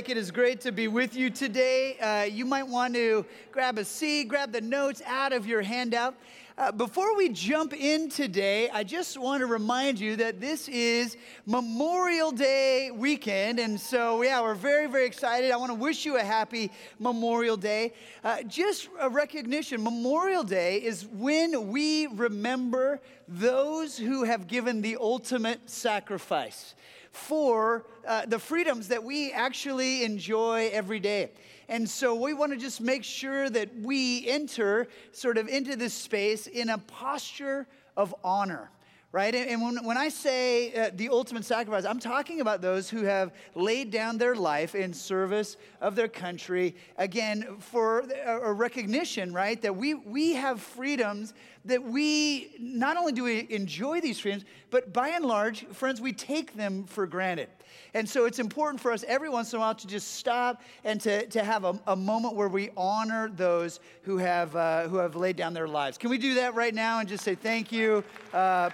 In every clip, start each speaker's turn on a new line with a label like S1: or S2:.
S1: Lake. It is great to be with you today. Uh, you might want to grab a seat, grab the notes out of your handout. Uh, before we jump in today, I just want to remind you that this is Memorial Day weekend. And so, yeah, we're very, very excited. I want to wish you a happy Memorial Day. Uh, just a recognition Memorial Day is when we remember those who have given the ultimate sacrifice for uh, the freedoms that we actually enjoy every day. And so we want to just make sure that we enter sort of into this space in a posture of honor right? And when, when I say uh, the ultimate sacrifice, I'm talking about those who have laid down their life in service of their country, again, for a recognition, right? That we, we have freedoms that we, not only do we enjoy these freedoms, but by and large, friends, we take them for granted. And so it's important for us every once in a while to just stop and to, to have a, a moment where we honor those who have, uh, who have laid down their lives. Can we do that right now and just say thank you? Uh,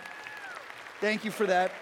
S1: Thank you for that.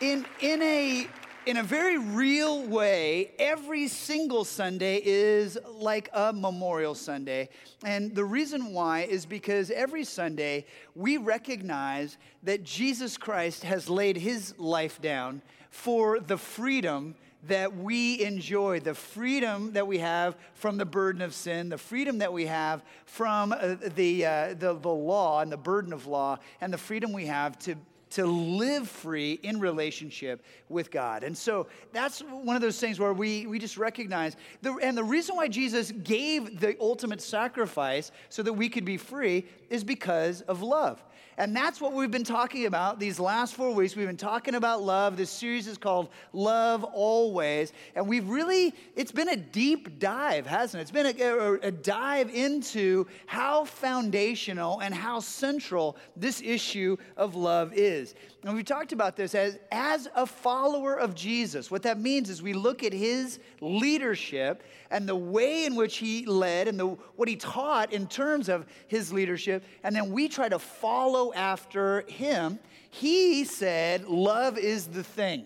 S1: In, in, a, in a very real way, every single Sunday is like a Memorial Sunday. And the reason why is because every Sunday we recognize that Jesus Christ has laid his life down for the freedom that we enjoy, the freedom that we have from the burden of sin, the freedom that we have from uh, the, uh, the, the law and the burden of law, and the freedom we have to, to live free in relationship with God. And so that's one of those things where we, we just recognize, the, and the reason why Jesus gave the ultimate sacrifice so that we could be free is because of love. And that's what we've been talking about these last four weeks. We've been talking about love. This series is called Love Always. And we've really, it's been a deep dive, hasn't it? It's been a, a, dive into how foundational and how central this issue of love is. And we talked about this as, as a follower of Jesus. What that means is we look at his leadership and the way in which he led and the, what he taught in terms of his leadership, and then we try to follow after him. He said, Love is the thing.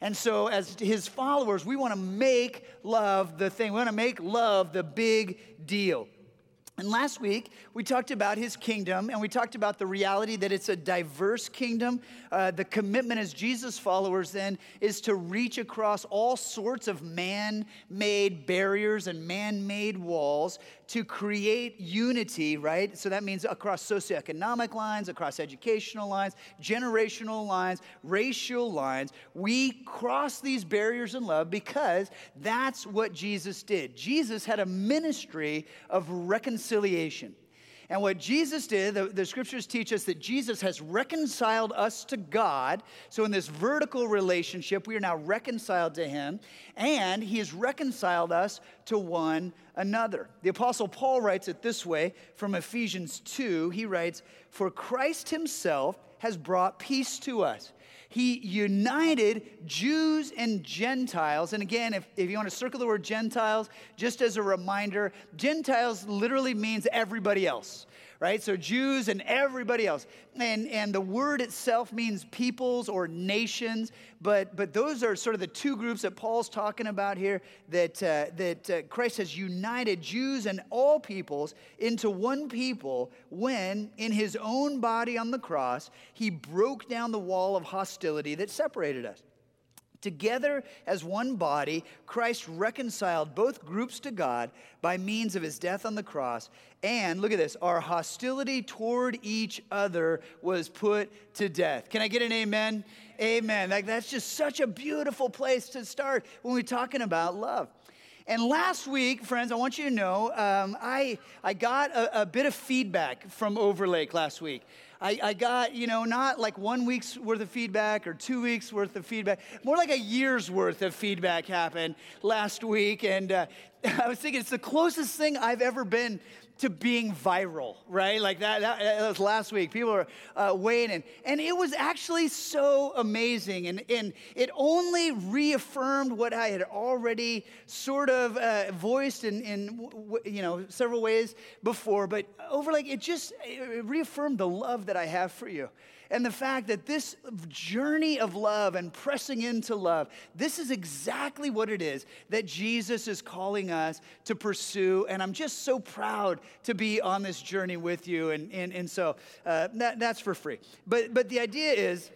S1: And so, as his followers, we want to make love the thing. We want to make love the big deal. And last week, we talked about his kingdom and we talked about the reality that it's a diverse kingdom. Uh, the commitment as Jesus followers then is to reach across all sorts of man made barriers and man made walls to create unity, right? So that means across socioeconomic lines, across educational lines, generational lines, racial lines. We cross these barriers in love because that's what Jesus did. Jesus had a ministry of reconciliation. And what Jesus did, the, the, scriptures teach us that Jesus has reconciled us to God. So, in this vertical relationship, we are now reconciled to Him, and He has reconciled us to one another. The Apostle Paul writes it this way from Ephesians 2. He writes, For Christ Himself has brought peace to us. He united Jews and Gentiles. And again, if, if you want to circle the word Gentiles, just as a reminder, Gentiles literally means everybody else right? So Jews and everybody else. And, and the word itself means peoples or nations, but, but those are sort of the two groups that Paul's talking about here that, uh, that uh, Christ has united Jews and all peoples into one people when, in his own body on the cross, he broke down the wall of hostility that separated us. Together as one body, Christ reconciled both groups to God by means of his death on the cross. And look at this our hostility toward each other was put to death. Can I get an amen? Amen. Like, that's just such a beautiful place to start when we're talking about love. And last week, friends, I want you to know um, I, I got a, a bit of feedback from Overlake last week. I, I got, you know, not like one week's worth of feedback or two weeks worth of feedback, more like a year's worth of feedback happened last week. And uh, I was thinking it's the closest thing I've ever been to being viral, right? Like that, that, that was last week. People were uh, weighing in. And it was actually so amazing. And, and it only reaffirmed what I had already sort of uh, voiced in, in, you know, several ways before. But Overlake, it just it reaffirmed the love that I have for you. And the fact that this journey of love and pressing into love, this is exactly what it is that Jesus is calling us to pursue. And I'm just so proud to be on this journey with you. And, and, and so uh, that, that's for free. But, but the idea is,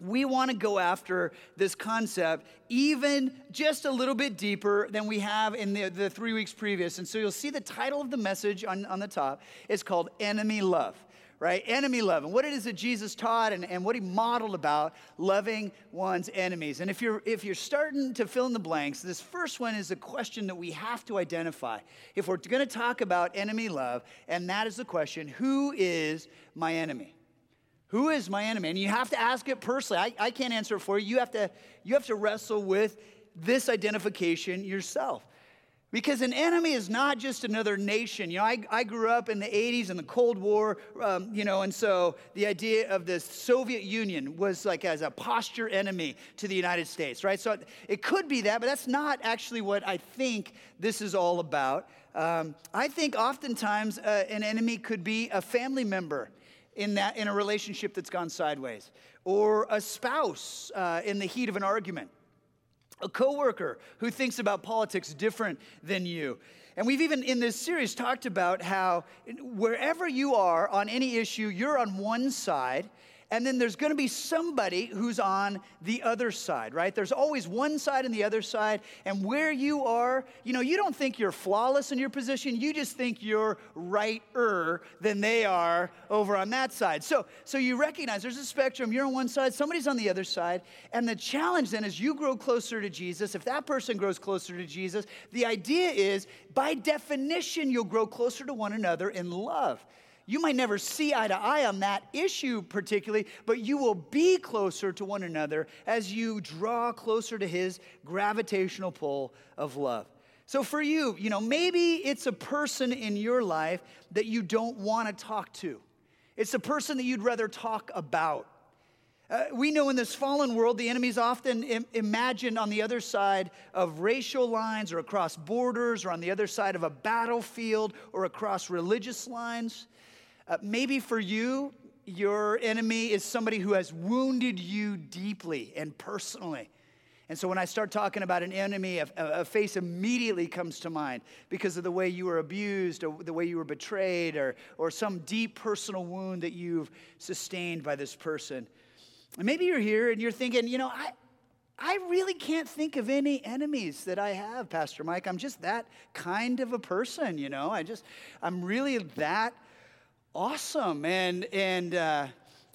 S1: we want to go after this concept even just a little bit deeper than we have in the, the three weeks previous. And so you'll see the title of the message on, on the top. It's called Enemy Love right? Enemy love, and what it is that Jesus taught and, and what he modeled about loving one's enemies. And if you're if you're starting to fill in the blanks, this first one is a question that we have to identify. If we're going to talk about enemy love, and that is the question, who is my enemy? Who is my enemy? And you have to ask it personally. I, I can't answer it for you. You have to you have to wrestle with this identification yourself. Because an enemy is not just another nation. You know, I, I grew up in the 80s in the Cold War, um, you know, and so the idea of the Soviet Union was like as a posture enemy to the United States, right? So it could be that, but that's not actually what I think this is all about. Um, I think oftentimes uh, an enemy could be a family member in, that, in a relationship that's gone sideways, or a spouse uh, in the heat of an argument a coworker who thinks about politics different than you. And we've even in this series talked about how wherever you are on any issue, you're on one side and then there's going to be somebody who's on the other side, right? There's always one side and the other side. And where you are, you know, you don't think you're flawless in your position. You just think you're righter than they are over on that side. So, so you recognize there's a spectrum. You're on one side, somebody's on the other side. And the challenge then is you grow closer to Jesus. If that person grows closer to Jesus, the idea is by definition, you'll grow closer to one another in love. You might never see eye to eye on that issue particularly, but you will be closer to one another as you draw closer to his gravitational pull of love. So for you, you know, maybe it's a person in your life that you don't want to talk to. It's a person that you'd rather talk about. Uh, we know in this fallen world, the enemy is often Im- imagined on the other side of racial lines or across borders or on the other side of a battlefield or across religious lines. Uh, maybe for you, your enemy is somebody who has wounded you deeply and personally. And so when I start talking about an enemy, a, a, face immediately comes to mind because of the way you were abused or the way you were betrayed or, or some deep personal wound that you've sustained by this person. And maybe you're here and you're thinking, you know, I, I really can't think of any enemies that I have, Pastor Mike. I'm just that kind of a person, you know. I just, I'm really that awesome. And, and, uh,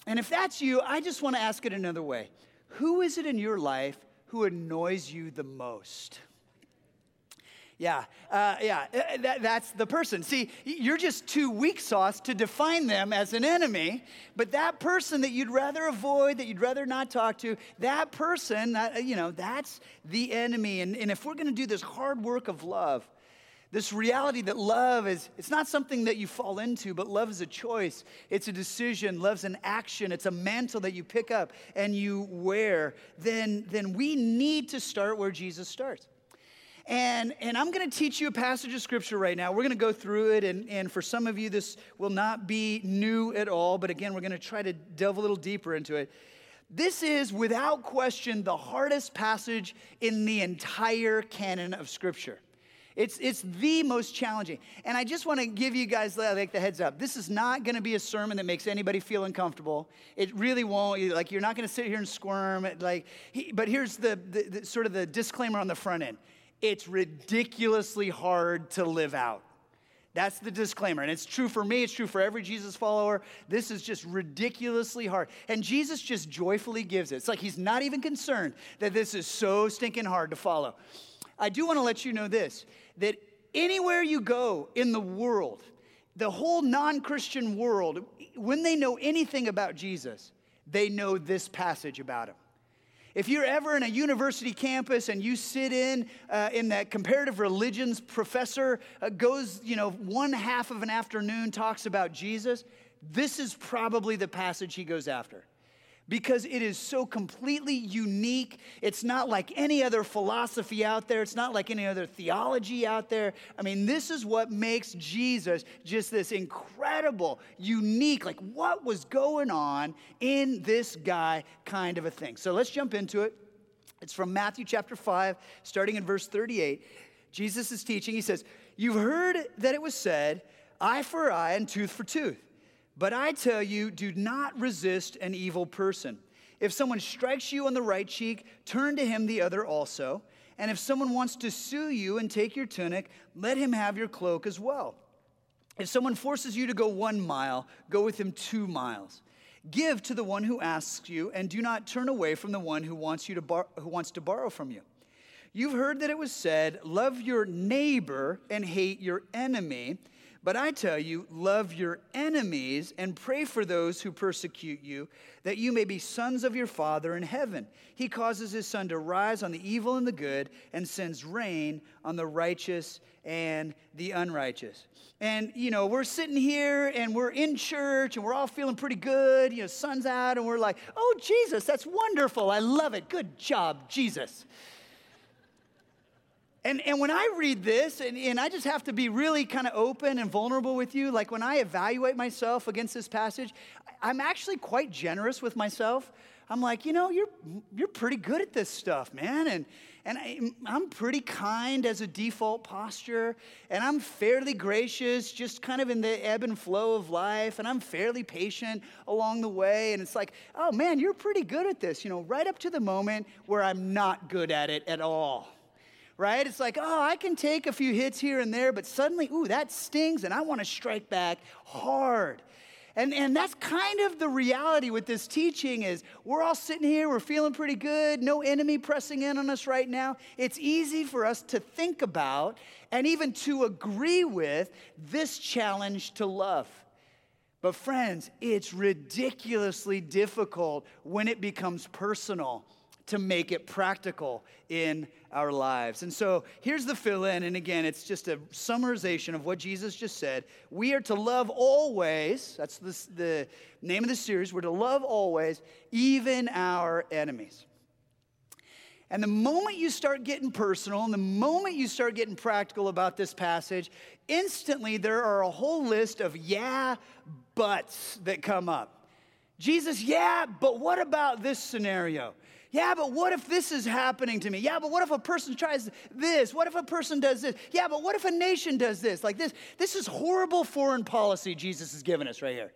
S1: and if that's you, I just want to ask it another way. Who is it in your life who annoys you the most? Yeah, uh, yeah, uh, that, that's the person. See, you're just too weak sauce to define them as an enemy, but that person that you'd rather avoid, that you'd rather not talk to, that person, that, you know, that's the enemy. And, and if we're going to do this hard work of love, this reality that love is, it's not something that you fall into, but love is a choice. It's a decision. Love's an action. It's a mantle that you pick up and you wear. Then, then we need to start where Jesus starts. And, and I'm going to teach you a passage of scripture right now. We're going to go through it, and, and for some of you, this will not be new at all. But again, we're going to try to delve a little deeper into it. This is, without question, the hardest passage in the entire canon of scripture. It's, it's the most challenging. And I just want to give you guys like the heads up. This is not going to be a sermon that makes anybody feel uncomfortable. It really won't. Like you're not going to sit here and squirm. Like, he, but here's the, the, the sort of the disclaimer on the front end. It's ridiculously hard to live out. That's the disclaimer. And it's true for me, it's true for every Jesus follower. This is just ridiculously hard. And Jesus just joyfully gives it. It's like he's not even concerned that this is so stinking hard to follow. I do want to let you know this that anywhere you go in the world, the whole non Christian world, when they know anything about Jesus, they know this passage about him. If you're ever in a university campus and you sit in uh, in that comparative religions professor uh, goes, you know, one half of an afternoon talks about Jesus, this is probably the passage he goes after. Because it is so completely unique. It's not like any other philosophy out there, it's not like any other theology out there. I mean, this is what makes Jesus just this incredible, unique, like what was going on in this guy kind of a thing. So let's jump into it. It's from Matthew chapter 5, starting in verse 38. Jesus is teaching. He says, You've heard that it was said, eye for eye and tooth for tooth. But I tell you, do not resist an evil person. If someone strikes you on the right cheek, turn to him the other also. And if someone wants to sue you and take your tunic, let him have your cloak as well. If someone forces you to go one mile, go with him two miles. Give to the one who asks you, and do not turn away from the one who wants, you to bar- who wants to borrow from you. You've heard that it was said, Love your neighbor and hate your enemy. But I tell you, love your enemies and pray for those who persecute you, that you may be sons of your Father in heaven. He causes his sun to rise on the evil and the good, and sends rain on the righteous and the unrighteous. And, you know, we're sitting here and we're in church and we're all feeling pretty good. You know, sun's out and we're like, oh, Jesus, that's wonderful. I love it. Good job, Jesus. And, and when I read this, and, and I just have to be really kind of open and vulnerable with you, like when I evaluate myself against this passage, I'm actually quite generous with myself. I'm like, you know, you're, you're pretty good at this stuff, man. And, and I, I'm pretty kind as a default posture. And I'm fairly gracious, just kind of in the ebb and flow of life. And I'm fairly patient along the way. And it's like, oh man, you're pretty good at this, you know, right up to the moment where I'm not good at it at all right? It's like, oh, I can take a few hits here and there, but suddenly, ooh, that stings, and I want to strike back hard. And, and that's kind of the reality with this teaching is we're all sitting here, we're feeling pretty good, no enemy pressing in on us right now. It's easy for us to think about and even to agree with this challenge to love. But friends, it's ridiculously difficult when it becomes personal to make it practical in our lives. And so here's the fill in. And again, it's just a summarization of what Jesus just said. We are to love always. That's the, the name of the series. We're to love always, even our enemies. And the moment you start getting personal and the moment you start getting practical about this passage, instantly there are a whole list of yeah, buts that come up. Jesus, yeah, but what about this scenario? Yeah, but what if this is happening to me? Yeah, but what if a person tries this? What if a person does this? Yeah, but what if a nation does this? Like this, this is horrible foreign policy Jesus has given us right here.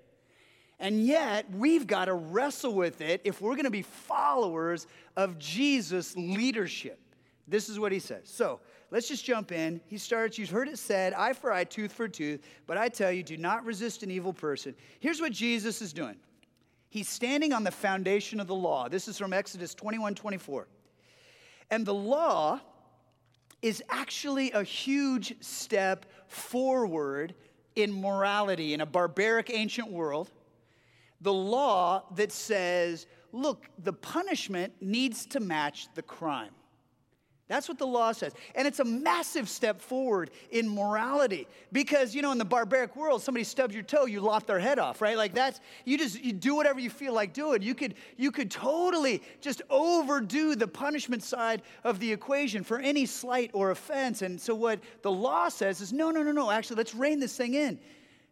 S1: And yet, we've got to wrestle with it if we're going to be followers of Jesus' leadership. This is what he says. So let's just jump in. He starts, you've heard it said, eye for eye, tooth for tooth, but I tell you, do not resist an evil person. Here's what Jesus is doing He's standing on the foundation of the law. This is from Exodus 21 24. And the law is actually a huge step forward in morality in a barbaric ancient world. The law that says, look, the punishment needs to match the crime. That's what the law says. And it's a massive step forward in morality because, you know, in the barbaric world, somebody stubs your toe, you lop their head off, right? Like that's, you just, you do whatever you feel like doing. You could, you could totally just overdo the punishment side of the equation for any slight or offense. And so what the law says is, no, no, no, no, actually, let's rein this thing in.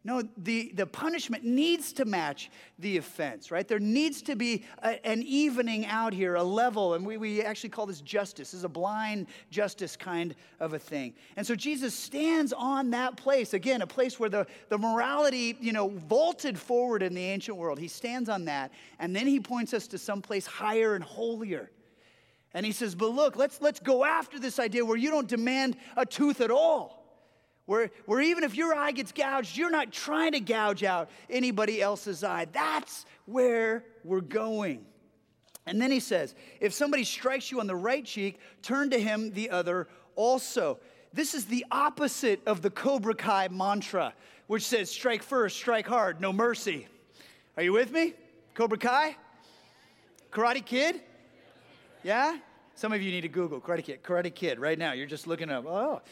S1: No, the, the punishment needs to match the offense, right? There needs to be a, an evening out here, a level, and we, we actually call this justice. This is a blind justice kind of a thing. And so Jesus stands on that place, again, a place where the, the morality, you know, vaulted forward in the ancient world. He stands on that, and then he points us to some place higher and holier. And he says, but look, let's, let's go after this idea where you don't demand a tooth at all where, where even if your eye gets gouged, you're not trying to gouge out anybody else's eye. That's where we're going. And then he says, if somebody strikes you on the right cheek, turn to him the other also. This is the opposite of the Cobra Kai mantra, which says, strike first, strike hard, no mercy. Are you with me? Cobra Kai? Karate Kid? Yeah? Some of you need to Google Karate Kid, Karate Kid right now. You're just looking up, oh.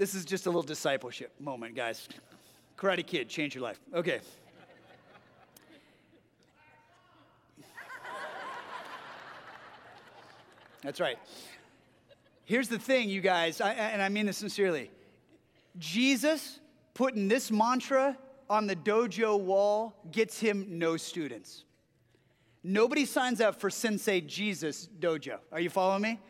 S1: This is just a little discipleship moment, guys. Karate Kid, change your life. Okay. That's right. Here's the thing, you guys, I, and I mean this sincerely. Jesus putting this mantra on the dojo wall gets him no students. Nobody signs up for Sensei Jesus Dojo. Are you following me?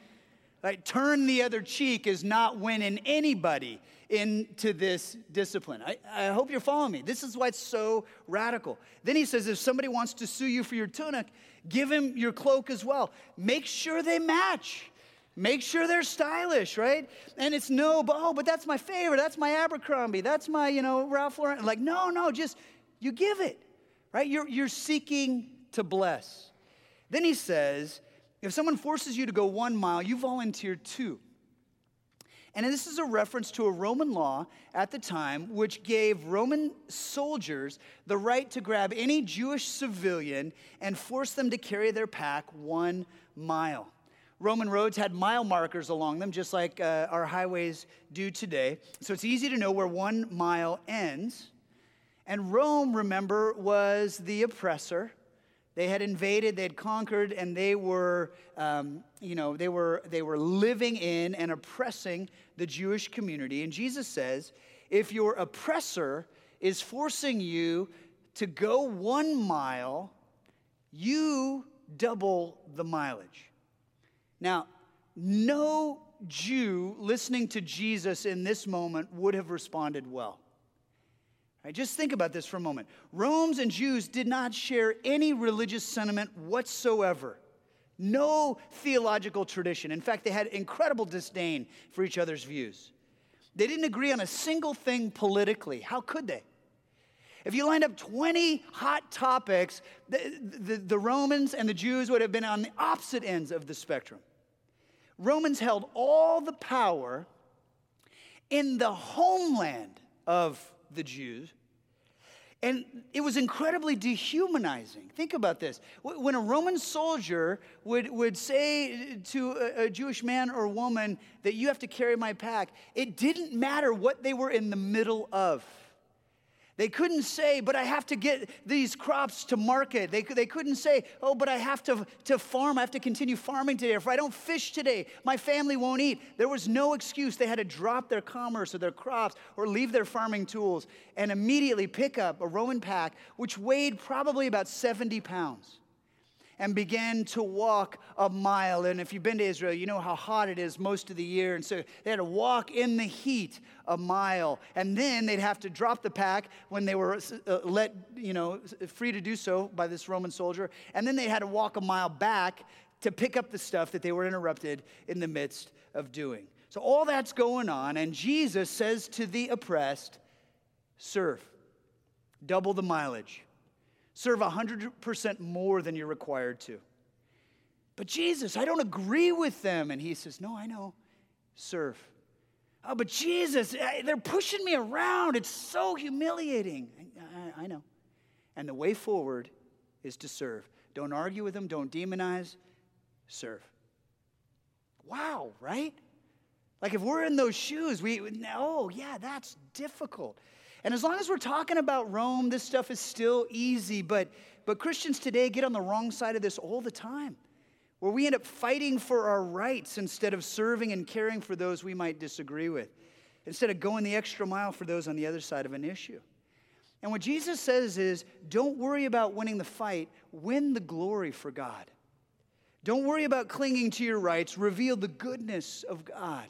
S1: Like, turn the other cheek is not winning anybody into this discipline. I, I hope you're following me. This is why it's so radical. Then he says if somebody wants to sue you for your tunic, give him your cloak as well. Make sure they match. Make sure they're stylish, right? And it's no, but oh, but that's my favorite. That's my Abercrombie. That's my, you know, Ralph Lauren. Like, no, no, just you give it, right? You're, you're seeking to bless. Then he says, if someone forces you to go one mile, you volunteer two. And this is a reference to a Roman law at the time, which gave Roman soldiers the right to grab any Jewish civilian and force them to carry their pack one mile. Roman roads had mile markers along them, just like uh, our highways do today. So it's easy to know where one mile ends. And Rome, remember, was the oppressor. They had invaded, they had conquered, and they were, um, you know, they were, they were living in and oppressing the Jewish community. And Jesus says, if your oppressor is forcing you to go one mile, you double the mileage. Now, no Jew listening to Jesus in this moment would have responded well. Right, just think about this for a moment. Romans and Jews did not share any religious sentiment whatsoever, no theological tradition. In fact, they had incredible disdain for each other's views. They didn't agree on a single thing politically. How could they? If you lined up 20 hot topics, the, the, the Romans and the Jews would have been on the opposite ends of the spectrum. Romans held all the power in the homeland of the Jews. And it was incredibly dehumanizing. Think about this. When a Roman soldier would, would say to a, a Jewish man or woman that you have to carry my pack, it didn't matter what they were in the middle of. They couldn't say, but I have to get these crops to market. They, they couldn't say, oh, but I have to, to farm. I have to continue farming today. If I don't fish today, my family won't eat. There was no excuse. They had to drop their commerce or their crops or leave their farming tools and immediately pick up a Roman pack, which weighed probably about 70 pounds and began to walk a mile. And if you've been to Israel, you know how hot it is most of the year. And so they had to walk in the heat a mile. And then they'd have to drop the pack when they were uh, let, you know, free to do so by this Roman soldier. And then they had to walk a mile back to pick up the stuff that they were interrupted in the midst of doing. So all that's going on. And Jesus says to the oppressed, serve, double the mileage. Serve 100% more than you're required to. But Jesus, I don't agree with them. And he says, No, I know. Serve. Oh, but Jesus, they're pushing me around. It's so humiliating. I, I, I know. And the way forward is to serve. Don't argue with them, don't demonize, serve. Wow, right? Like if we're in those shoes, we, oh, yeah, that's difficult. And as long as we're talking about Rome, this stuff is still easy. But, but Christians today get on the wrong side of this all the time, where we end up fighting for our rights instead of serving and caring for those we might disagree with, instead of going the extra mile for those on the other side of an issue. And what Jesus says is don't worry about winning the fight, win the glory for God. Don't worry about clinging to your rights, reveal the goodness of God.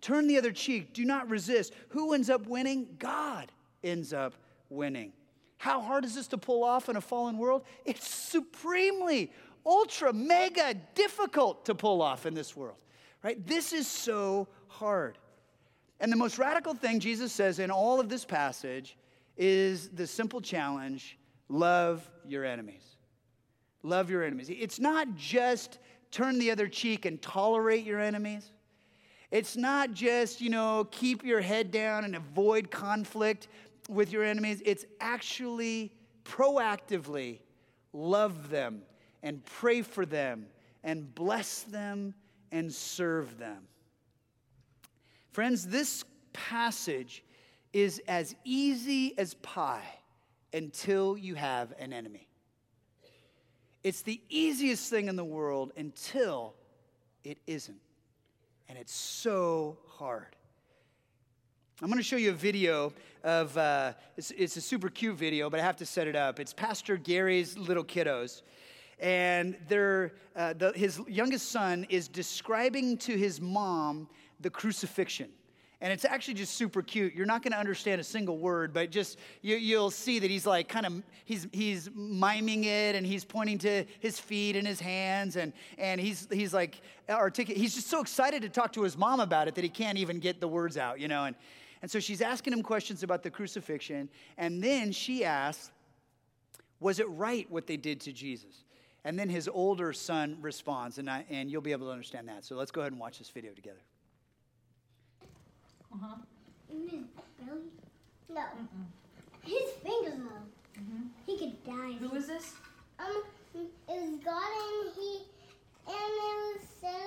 S1: Turn the other cheek, do not resist. Who ends up winning? God ends up winning. How hard is this to pull off in a fallen world? It's supremely, ultra, mega difficult to pull off in this world, right? This is so hard. And the most radical thing Jesus says in all of this passage is the simple challenge love your enemies. Love your enemies. It's not just turn the other cheek and tolerate your enemies. It's not just, you know, keep your head down and avoid conflict with your enemies, it's actually proactively love them and pray for them and bless them and serve them. Friends, this passage is as easy as pie until you have an enemy. It's the easiest thing in the world until it isn't. And it's so hard. I'm going to show you a video of, uh, it's, it's, a super cute video, but I have to set it up. It's Pastor Gary's little kiddos. And they're, uh, the, his youngest son is describing to his mom the crucifixion. And it's actually just super cute. You're not going to understand a single word, but just you, will see that he's like kind of he's he's miming it, and he's pointing to his feet and his hands, and and he's he's like articulate. He's just so excited to talk to his mom about it that he can't even get the words out, you know. And and so she's asking him questions about the crucifixion, and then she asks, "Was it right what they did to Jesus?" And then his older son responds, and I, and you'll be able to understand that. So let's go ahead and watch this video together.
S2: Uh-huh. In his belly? No. Mm-mm. His fingers though. Mm-hmm. He could die.
S3: Who is this?
S2: Um, it was God and he, and it was so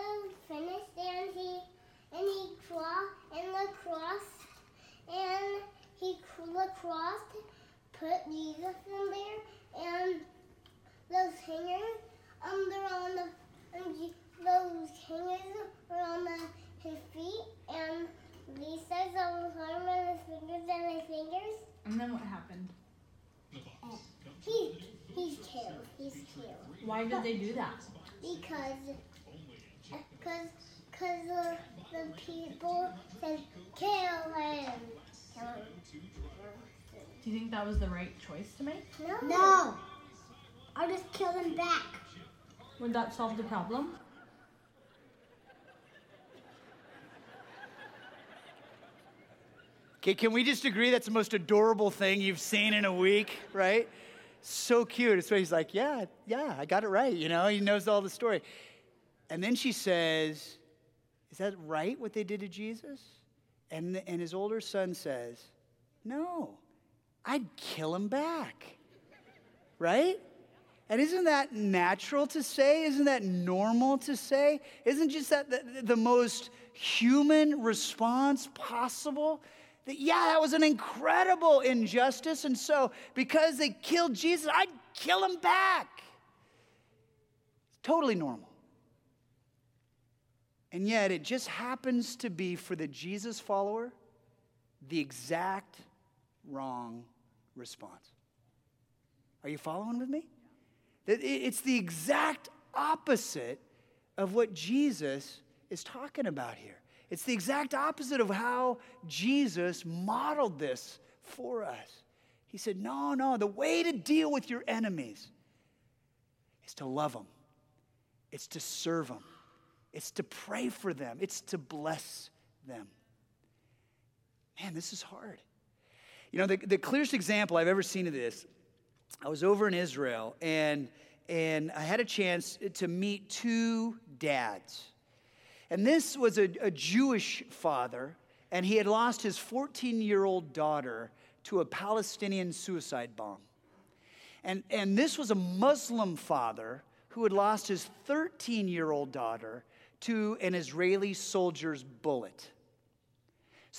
S2: finished and he, and he crossed, and the cross, and he, the cross put Jesus in there, and those hangers, um, they're on the, um, those hangers were on the, his feet, and Lisa's on his arm and his fingers and his fingers.
S3: And then what happened?
S2: he, he's killed. He's killed.
S3: Why did they do that?
S2: Because, because, because the, the people said, kill him. Kill him.
S3: Do you think that was the right choice to make?
S2: No. No. I'll just kill him back.
S3: Would that solve the problem?
S1: Okay, can we just agree that's the most adorable thing you've seen in a week, right? So cute. So he's like, Yeah, yeah, I got it right. You know, he knows all the story. And then she says, Is that right what they did to Jesus? And, and his older son says, No, I'd kill him back. Right? And isn't that natural to say? Isn't that normal to say? Isn't just that the, the most human response possible? that, yeah, that was an incredible injustice. And so, because they killed Jesus, I'd kill him back. It's totally normal. And yet, it just happens to be for the Jesus follower the exact wrong response. Are you following with me? It's the exact opposite of what Jesus is talking about here. It's the exact opposite of how Jesus modeled this for us. He said, No, no, the way to deal with your enemies is to love them, it's to serve them, it's to pray for them, it's to bless them. Man, this is hard. You know, the, the clearest example I've ever seen of this, I was over in Israel and, and I had a chance to meet two dads. And this was a, a Jewish father, and he had lost his 14 year old daughter to a Palestinian suicide bomb. And, and this was a Muslim father who had lost his 13 year old daughter to an Israeli soldier's bullet.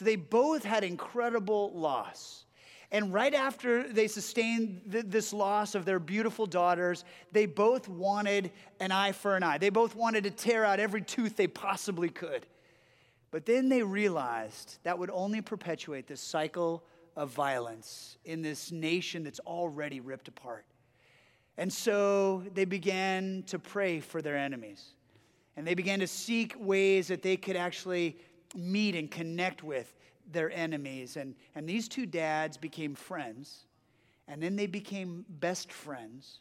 S1: So they both had incredible loss. And right after they sustained th- this loss of their beautiful daughters, they both wanted an eye for an eye. They both wanted to tear out every tooth they possibly could. But then they realized that would only perpetuate this cycle of violence in this nation that's already ripped apart. And so they began to pray for their enemies. And they began to seek ways that they could actually meet and connect with their enemies. And, and these two dads became friends, and then they became best friends.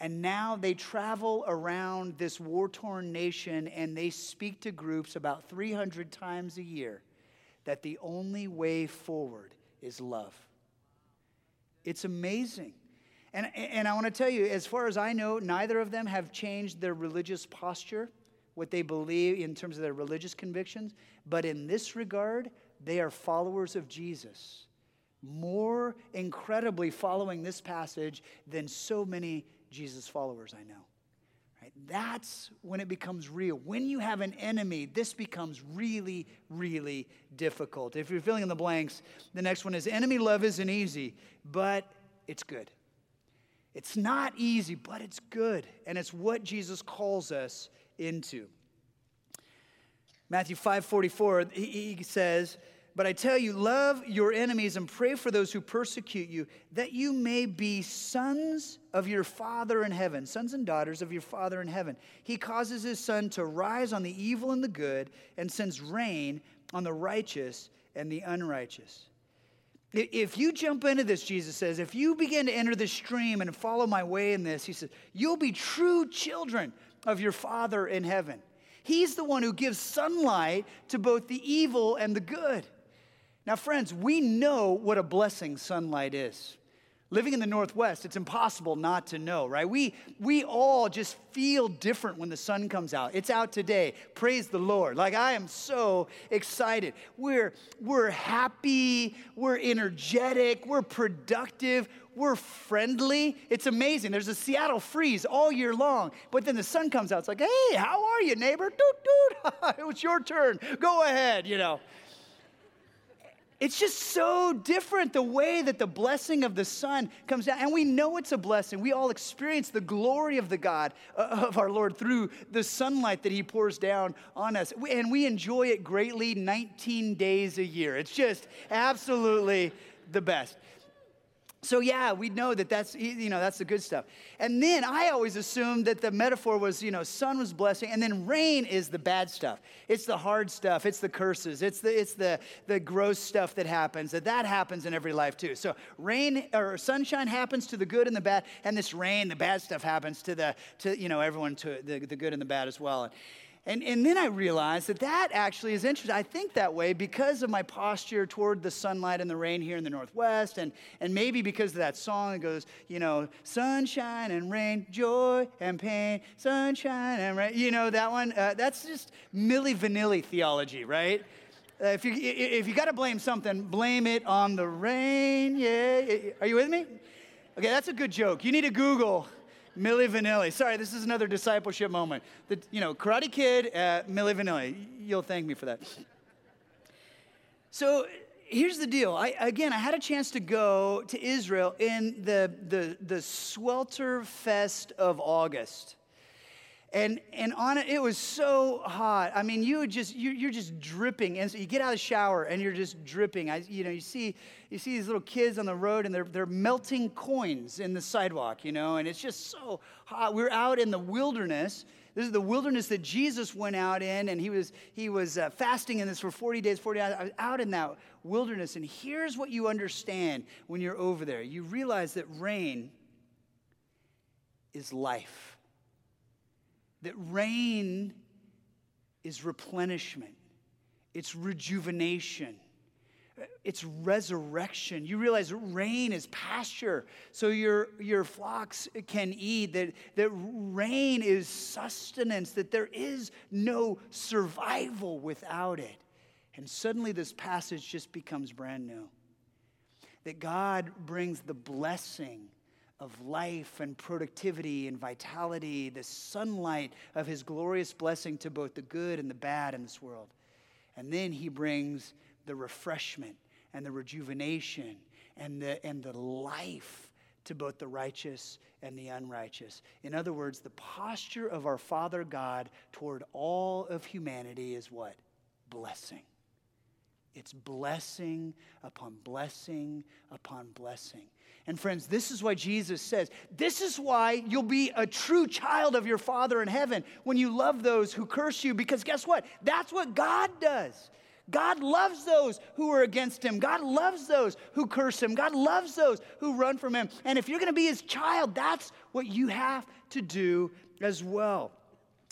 S1: And now they travel around this war torn nation and they speak to groups about 300 times a year that the only way forward is love. It's amazing. And, and I want to tell you, as far as I know, neither of them have changed their religious posture, what they believe in terms of their religious convictions. But in this regard, they are followers of Jesus, more incredibly following this passage than so many Jesus followers I know. Right? That's when it becomes real. When you have an enemy, this becomes really, really difficult. If you're filling in the blanks, the next one is enemy love isn't easy, but it's good. It's not easy, but it's good. And it's what Jesus calls us into. Matthew 5:44, he, he says, "But I tell you, love your enemies and pray for those who persecute you, that you may be sons of your Father in heaven, sons and daughters of your Father in heaven. He causes his sun to rise on the evil and the good, and sends rain on the righteous and the unrighteous." If you jump into this, Jesus says, if you begin to enter the stream and follow my way in this, he says, you'll be true children of your Father in heaven. He's the one who gives sunlight to both the evil and the good. Now, friends, we know what a blessing sunlight is. Living in the Northwest, it's impossible not to know, right? We, we all just feel different when the sun comes out. It's out today. Praise the Lord. Like, I am so excited. We're, we're happy, we're energetic, we're productive, we're friendly. It's amazing. There's a Seattle freeze all year long, but then the sun comes out. It's like, hey, how are you, neighbor? Doot, doot. it was your turn. Go ahead, you know. It's just so different the way that the blessing of the sun comes down. And we know it's a blessing. We all experience the glory of the God, uh, of our Lord, through the sunlight that He pours down on us. And we enjoy it greatly 19 days a year. It's just absolutely the best. So yeah, we know that that's you know that's the good stuff. And then I always assumed that the metaphor was you know sun was blessing, and then rain is the bad stuff. It's the hard stuff. It's the curses. It's the it's the the gross stuff that happens. That that happens in every life too. So rain or sunshine happens to the good and the bad, and this rain, the bad stuff happens to the to you know everyone to the, the good and the bad as well. And, and and then I realized that that actually is interesting. I think that way because of my posture toward the sunlight and the rain here in the Northwest, and, and maybe because of that song that goes, you know, sunshine and rain, joy and pain, sunshine and rain. You know that one? Uh, that's just Milli Vanilli theology, right? Uh, if you, if you got to blame something, blame it on the rain. Yeah. Are you with me? Okay, that's a good joke. You need to Google Milli Vanilli. Sorry, this is another discipleship moment. The, you know, Karate Kid, uh, Milli Vanilli. You'll thank me for that. So here's the deal. I, again, I had a chance to go to Israel in the, the, the swelter fest of August and and on it it was so hot. I mean you just you're, you're just dripping. And so you get out of the shower and you're just dripping. I, you know you see you see these little kids on the road and they're, they're melting coins in the sidewalk you know and it's just so hot. We're out in the wilderness. This is the wilderness that jesus went out in and he was he was uh, fasting in this for 40 days 40 hours I was out in that wilderness and here's what you understand when you're over there. You realize that rain is life that rain is replenishment, it's rejuvenation. It's resurrection. You realize rain is pasture, so your, your flocks can eat, that, that rain is sustenance, that there is no survival without it. And suddenly this passage just becomes brand new. That God brings the blessing of life and productivity and vitality, the sunlight of his glorious blessing to both the good and the bad in this world. And then he brings the refreshment and the rejuvenation and the, and the life to both the righteous and the unrighteous. In other words, the posture of our Father God toward all of humanity is what? Blessing. It's blessing upon blessing upon blessing. And friends, this is why Jesus says, this is why you'll be a true child of your Father in heaven when you love those who curse you, because guess what? That's what God does. God loves those who are against him. God loves those who curse him. God loves those who run from him. And if you're going to be his child, that's what you have to do as well.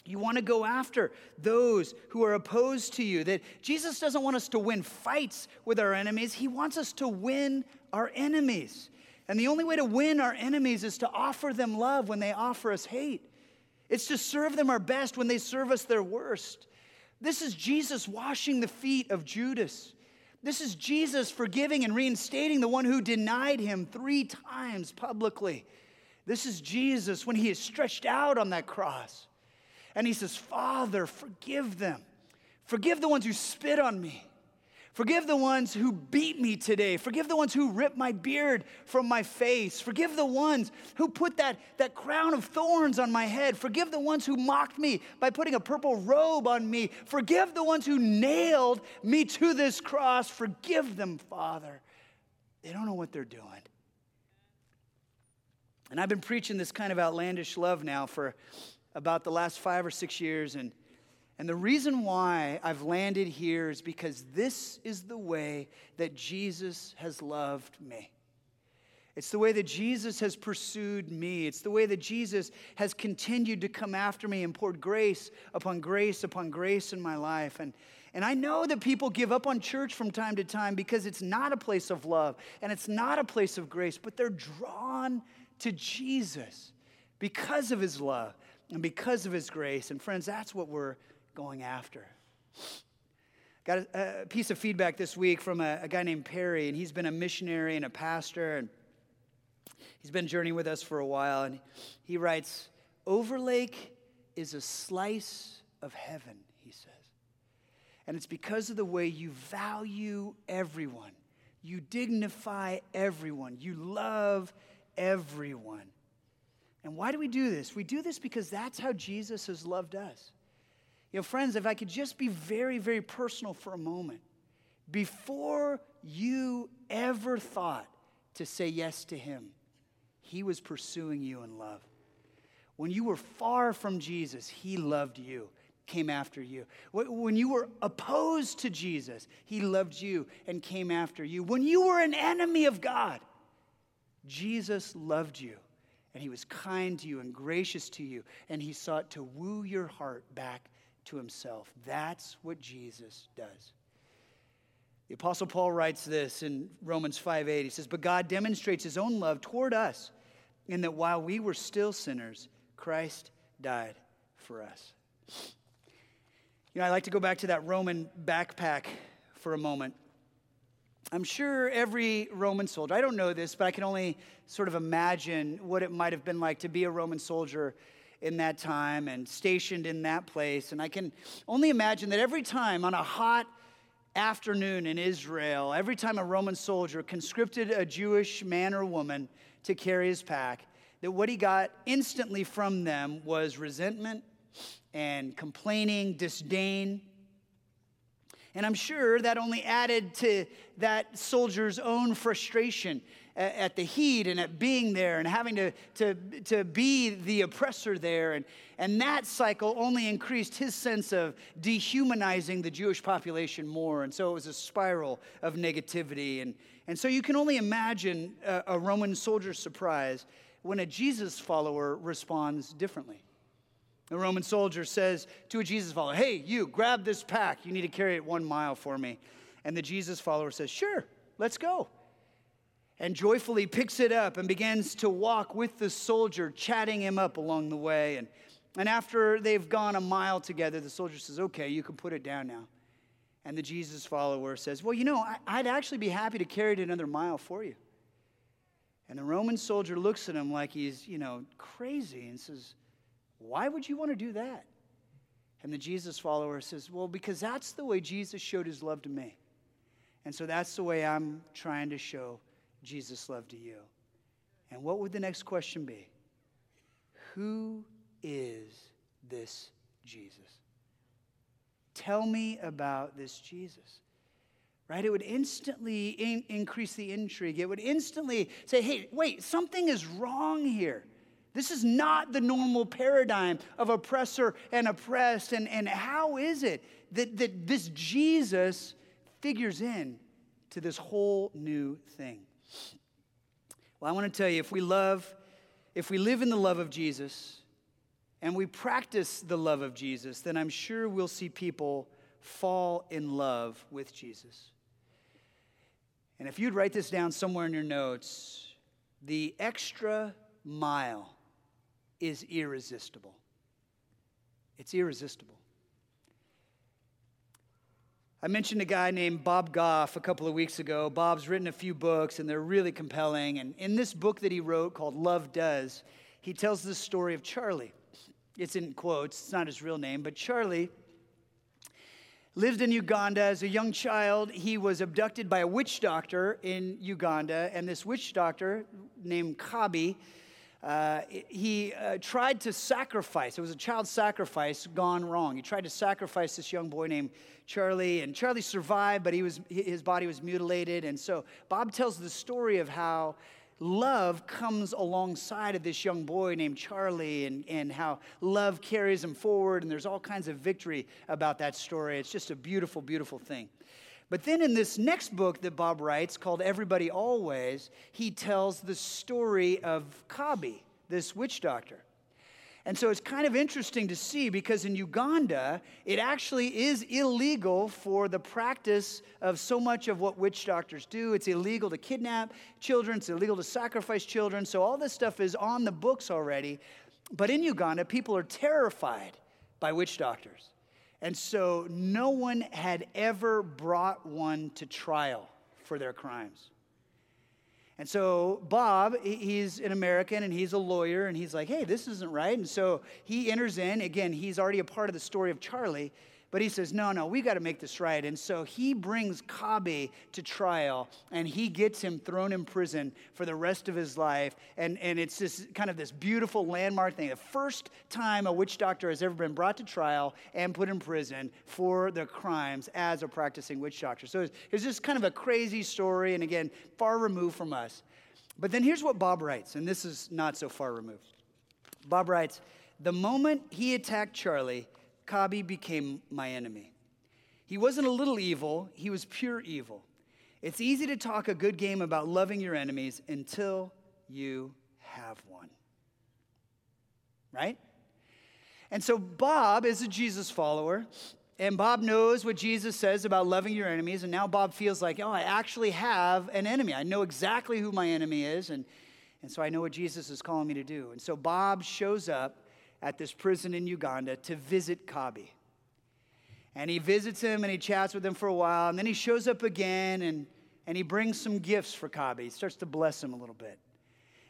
S1: You want to go after those who are opposed to you. That Jesus doesn't want us to win fights with our enemies, He wants us to win our enemies. And the only way to win our enemies is to offer them love when they offer us hate. It's to serve them our best when they serve us their worst. This is Jesus washing the feet of Judas. This is Jesus forgiving and reinstating the one who denied him three times publicly. This is Jesus when he is stretched out on that cross. And he says, Father, forgive them. Forgive the ones who spit on me. Forgive the ones who beat me today. Forgive the ones who ripped my beard from my face. Forgive the ones who put that, that crown of thorns on my head. Forgive the ones who mocked me by putting a purple robe on me. Forgive the ones who nailed me to this cross. Forgive them, Father. They don't know what they're doing. And I've been preaching this kind of outlandish love now for about the last five or six years. And and the reason why I've landed here is because this is the way that Jesus has loved me. It's the way that Jesus has pursued me. It's the way that Jesus has continued to come after me and poured grace upon grace upon grace in my life. And, and I know that people give up on church from time to time because it's not a place of love and it's not a place of grace, but they're drawn to Jesus because of his love and because of his grace. And friends, that's what we're going after. Got a, a piece of feedback this week from a, a guy named Perry, and he's been a missionary and a pastor, and he's been journeying with us for a while. And he writes, Overlake is a slice of heaven, he says. And it's because of the way you value everyone, you dignify everyone, you love everyone. And why do we do this? We do this because that's how Jesus has loved us. You know, friends, if I could just be very, very personal for a moment. Before you ever thought to say yes to Him, He was pursuing you in love. When you were far from Jesus, He loved you, came after you. When you were opposed to Jesus, He loved you and came after you. When you were an enemy of God, Jesus loved you and He was kind to you and gracious to you, and He sought to woo your heart back to himself. That's what Jesus does. The apostle Paul writes this in Romans 5:8. He says, "But God demonstrates his own love toward us in that while we were still sinners, Christ died for us." You know, I like to go back to that Roman backpack for a moment. I'm sure every Roman soldier, I don't know this, but I can only sort of imagine what it might have been like to be a Roman soldier in that time and stationed in that place. And I can only imagine that every time on a hot afternoon in Israel, every time a Roman soldier conscripted a Jewish man or woman to carry his pack, that what he got instantly from them was resentment and complaining, disdain. And I'm sure that only added to that soldier's own frustration at the heat and at being there and having to, to, to be the oppressor there. And, and that cycle only increased his sense of dehumanizing the Jewish population more. And so it was a spiral of negativity. And, and so you can only imagine a, a Roman soldier's surprise when a Jesus follower responds differently. The Roman soldier says to a Jesus follower, Hey, you, grab this pack. You need to carry it one mile for me. And the Jesus follower says, Sure, let's go and joyfully picks it up and begins to walk with the soldier, chatting him up along the way. And, and after they've gone a mile together, the soldier says, Okay, you can put it down now. And the Jesus follower says, Well, you know, I'd actually be happy to carry it another mile for you. And the Roman soldier looks at him like he's, you know, crazy and says, Why would you want to do that? And the Jesus follower says, Well, because that's the way Jesus showed his love to me. And so that's the way I'm trying to show Jesus' love to you? And what would the next question be? Who is this Jesus? Tell me about this Jesus. Right? It would instantly in- increase the intrigue. It would instantly say, hey, wait, something is wrong here. This is not the normal paradigm of oppressor and oppressed. And, and how is it that, that this Jesus figures in to this whole new thing? Well, I want to tell you if we love, if we live in the love of Jesus and we practice the love of Jesus, then I'm sure we'll see people fall in love with Jesus. And if you'd write this down somewhere in your notes, the extra mile is irresistible. It's irresistible. I mentioned a guy named Bob Goff a couple of weeks ago. Bob's written a few books, and they're really compelling. And in this book that he wrote called Love Does, he tells the story of Charlie. It's in quotes, it's not his real name, but Charlie lived in Uganda as a young child. He was abducted by a witch doctor in Uganda, and this witch doctor named Kabi. Uh, he uh, tried to sacrifice. It was a child sacrifice gone wrong. He tried to sacrifice this young boy named Charlie, and Charlie survived, but he was, his body was mutilated. And so Bob tells the story of how love comes alongside of this young boy named Charlie and, and how love carries him forward. And there's all kinds of victory about that story. It's just a beautiful, beautiful thing. But then in this next book that Bob writes called Everybody Always, he tells the story of Kabi, this witch doctor. And so it's kind of interesting to see because in Uganda, it actually is illegal for the practice of so much of what witch doctors do. It's illegal to kidnap children, it's illegal to sacrifice children. So all this stuff is on the books already. But in Uganda, people are terrified by witch doctors. And so no one had ever brought one to trial for their crimes. And so Bob, he's an American and he's a lawyer, and he's like, hey, this isn't right. And so he enters in. Again, he's already a part of the story of Charlie, but he says, no, no, we got to make this right. And so he brings Kabi to trial and he gets him thrown in prison for the rest of his life. And, and it's this kind of this beautiful landmark thing. The first time a witch doctor has ever been brought to trial and put in prison for their crimes as a practicing witch doctor. So it's, it's just kind of a crazy story. And again, far removed from us. But then here's what Bob writes, and this is not so far removed. Bob writes, The moment he attacked Charlie, Kabi became my enemy. He wasn't a little evil, he was pure evil. It's easy to talk a good game about loving your enemies until you have one. Right? And so Bob is a Jesus follower, and Bob knows what Jesus says about loving your enemies, and now Bob feels like, oh, I actually have an enemy. I know exactly who my enemy is, and, and so I know what Jesus is calling me to do. And so Bob shows up at this prison in Uganda to visit Kabi. And he visits him and he chats with him for a while, and then he shows up again and, and he brings some gifts for Kabi. He starts to bless him a little bit.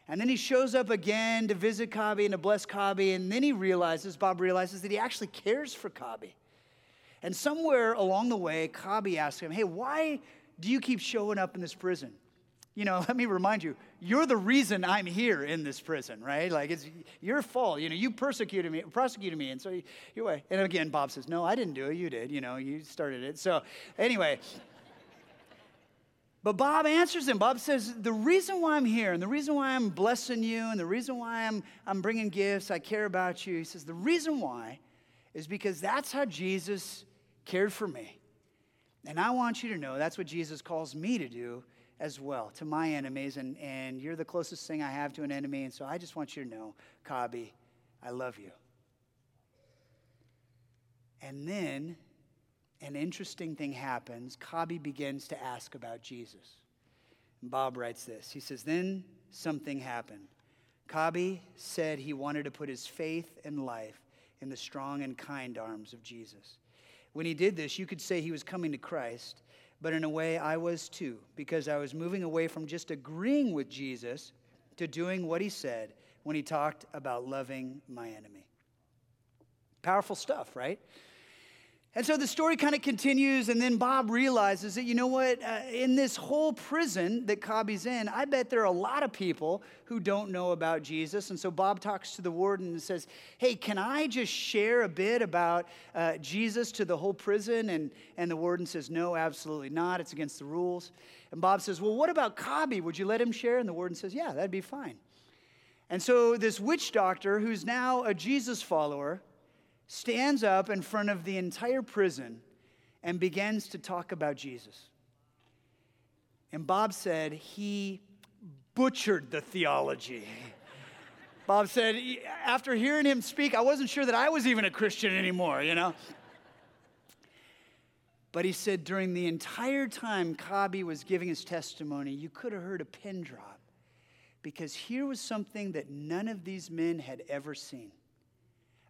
S1: And then he shows up again to visit Kabi and to bless Kabi, and then he realizes, Bob realizes, that he actually cares for Kabi. And somewhere along the way, Kabi asks him, Hey, why do you keep showing up in this prison? You know, let me remind you, you're the reason I'm here in this prison, right? Like it's your fault. You know, you persecuted me, prosecuted me, and so you, you and again, Bob says, no, I didn't do it. You did. You know, you started it. So anyway. But Bob answers him. Bob says, The reason why I'm here and the reason why I'm blessing you and the reason why I'm, I'm bringing gifts, I care about you. He says, The reason why is because that's how Jesus cared for me. And I want you to know that's what Jesus calls me to do as well to my enemies, and, and you're the closest thing I have to an enemy. And so I just want you to know, Kabi, I love you. And then an interesting thing happens. Kabi begins to ask about Jesus. And Bob writes this. He says, Then something happened. Kabi said he wanted to put his faith and life in the strong and kind arms of Jesus. When he did this, you could say he was coming to Christ but in a way I was too, because I was moving away from just agreeing with Jesus to doing what he said when he talked about loving my enemy. Powerful stuff, right? And so the story kind of continues, and then Bob realizes that, you know what, uh, in this whole prison that Kabi's in, I bet there are a lot of people who don't know about Jesus. And so Bob talks to the warden and says, Hey, can I just share a bit about uh, Jesus to the whole prison? And, and the warden says, No, absolutely not. It's against the rules. And Bob says, Well, what about Kabi? Would you let him share? And the warden says, Yeah, that'd be fine. And so this witch doctor, who's now a Jesus follower, stands up in front of the entire prison and begins to talk about Jesus. And Bob said he butchered the theology. Bob said, after hearing him speak, I wasn't sure that I was even a Christian anymore, you know? But he said during the entire time Kabi was giving his testimony, you could have heard a pin drop because here was something that none of these men had ever seen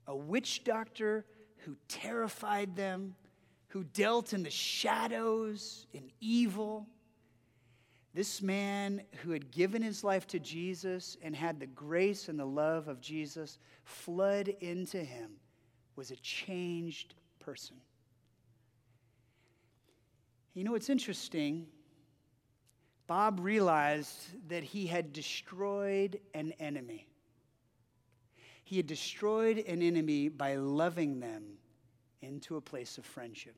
S1: a witch doctor who terrified them, who dealt in the shadows in evil. This man who had given his life to Jesus and had the grace and the love of Jesus flood into him was a changed person. You know, it's interesting. Bob realized that he had destroyed an enemy. He had destroyed an enemy by loving them into a place of friendship.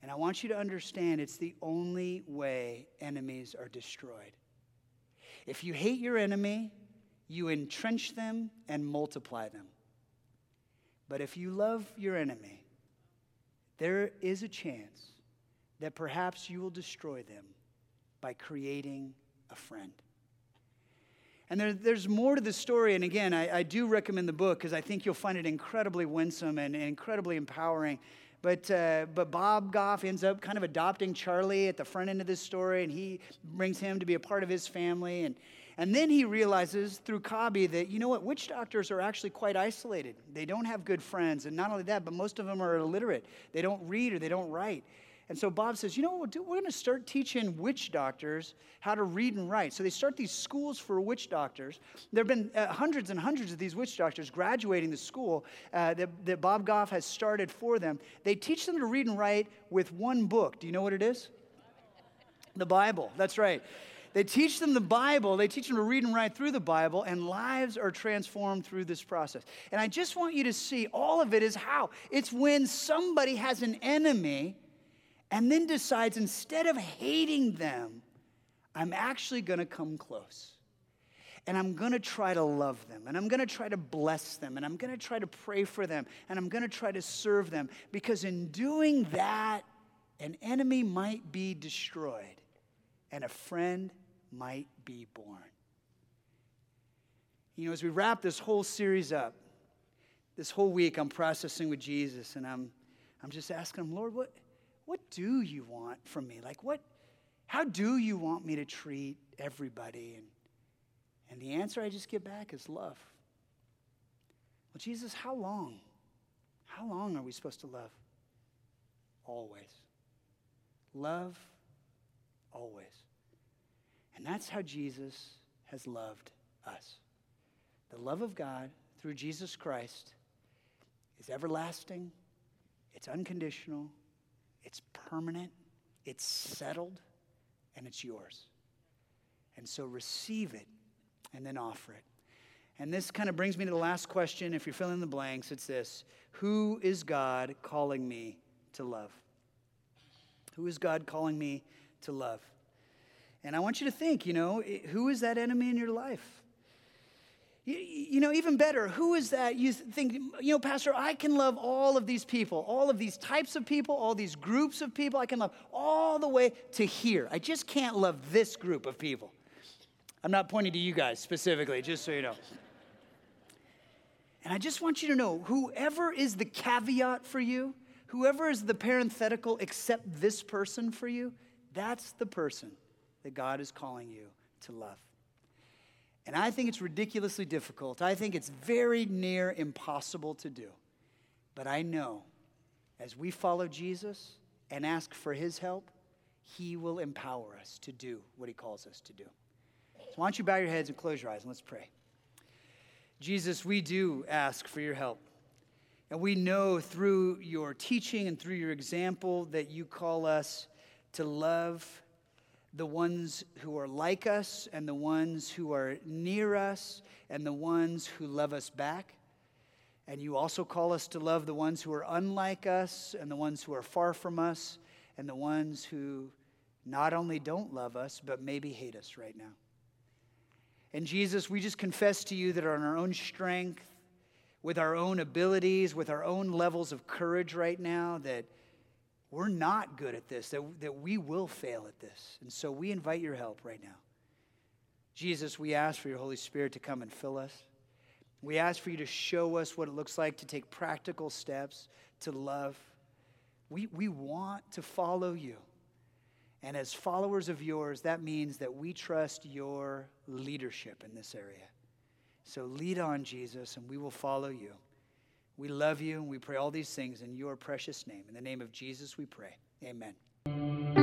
S1: And I want you to understand it's the only way enemies are destroyed. If you hate your enemy, you entrench them and multiply them. But if you love your enemy, there is a chance that perhaps you will destroy them by creating a friend. And there, there's more to the story. And again, I, I do recommend the book because I think you'll find it incredibly winsome and, and incredibly empowering. But, uh, but Bob Goff ends up kind of adopting Charlie at the front end of this story, and he brings him to be a part of his family. And, and then he realizes through Kabi that, you know what, witch doctors are actually quite isolated. They don't have good friends. And not only that, but most of them are illiterate. They don't read or they don't write. And so Bob says, you know what we'll do? We're going to start teaching witch doctors how to read and write. So they start these schools for witch doctors. There have been uh, hundreds and hundreds of these witch doctors graduating the school uh, that, that Bob Goff has started for them. They teach them to read and write with one book. Do you know what it is? The Bible. That's right. They teach them the Bible, they teach them to read and write through the Bible, and lives are transformed through this process. And I just want you to see all of it is how. It's when somebody has an enemy and then decides instead of hating them, I'm actually going to come close. And I'm going to try to love them. And I'm going to try to bless them. And I'm going to try to pray for them. And I'm going to try to serve them. Because in doing that, an enemy might be destroyed and a friend might be born. You know, as we wrap this whole series up, this whole week I'm processing with Jesus and I'm, I'm just asking him, Lord, what, what do you want from me? Like, what, how do you want me to treat everybody? And, and the answer I just get back is love. Well, Jesus, how long? How long are we supposed to love? Always. Love always. And that's how Jesus has loved us. The love of God through Jesus Christ is everlasting, it's unconditional, it's permanent, it's settled, and it's yours. And so receive it and then offer it. And this kind of brings me to the last question. If you're filling in the blanks, it's this Who is God calling me to love? Who is God calling me to love? And I want you to think, you know, who is that enemy in your life? You, know, even better, who is that you think, you know, Pastor, I can love all of these people, all of these types of people, all these groups of people. I can love all the way to here. I just can't love this group of people. I'm not pointing to you guys specifically, just so you know. And I just want you to know whoever is the caveat for you, whoever is the parenthetical except this person for you, that's the person that God is calling you to love. And I think it's ridiculously difficult. I think it's very near impossible to do. But I know as we follow Jesus and ask for his help, he will empower us to do what he calls us to do. So why don't you bow your heads and close your eyes and let's pray. Jesus, we do ask for your help. And we know through your teaching and through your example that you call us to love the ones who are like us and the ones who are near us and the ones who love us back. And you also call us to love the ones who are unlike us and the ones who are far from us and the ones who not only don't love us, but maybe hate us right now. And Jesus, we just confess to you that on our own strength, with our own abilities, with our own levels of courage right now, that we're not good at this, that, that we will fail at this. And so we invite your help right now. Jesus, we ask for your Holy Spirit to come and fill us. We ask for you to show us what it looks like to take practical steps to love. We, we want to follow you. And as followers of yours, that means that we trust your leadership in this area. So lead on, Jesus, and we will follow you. We love you and we pray all these things in your precious name. In the name of Jesus, we pray. Amen.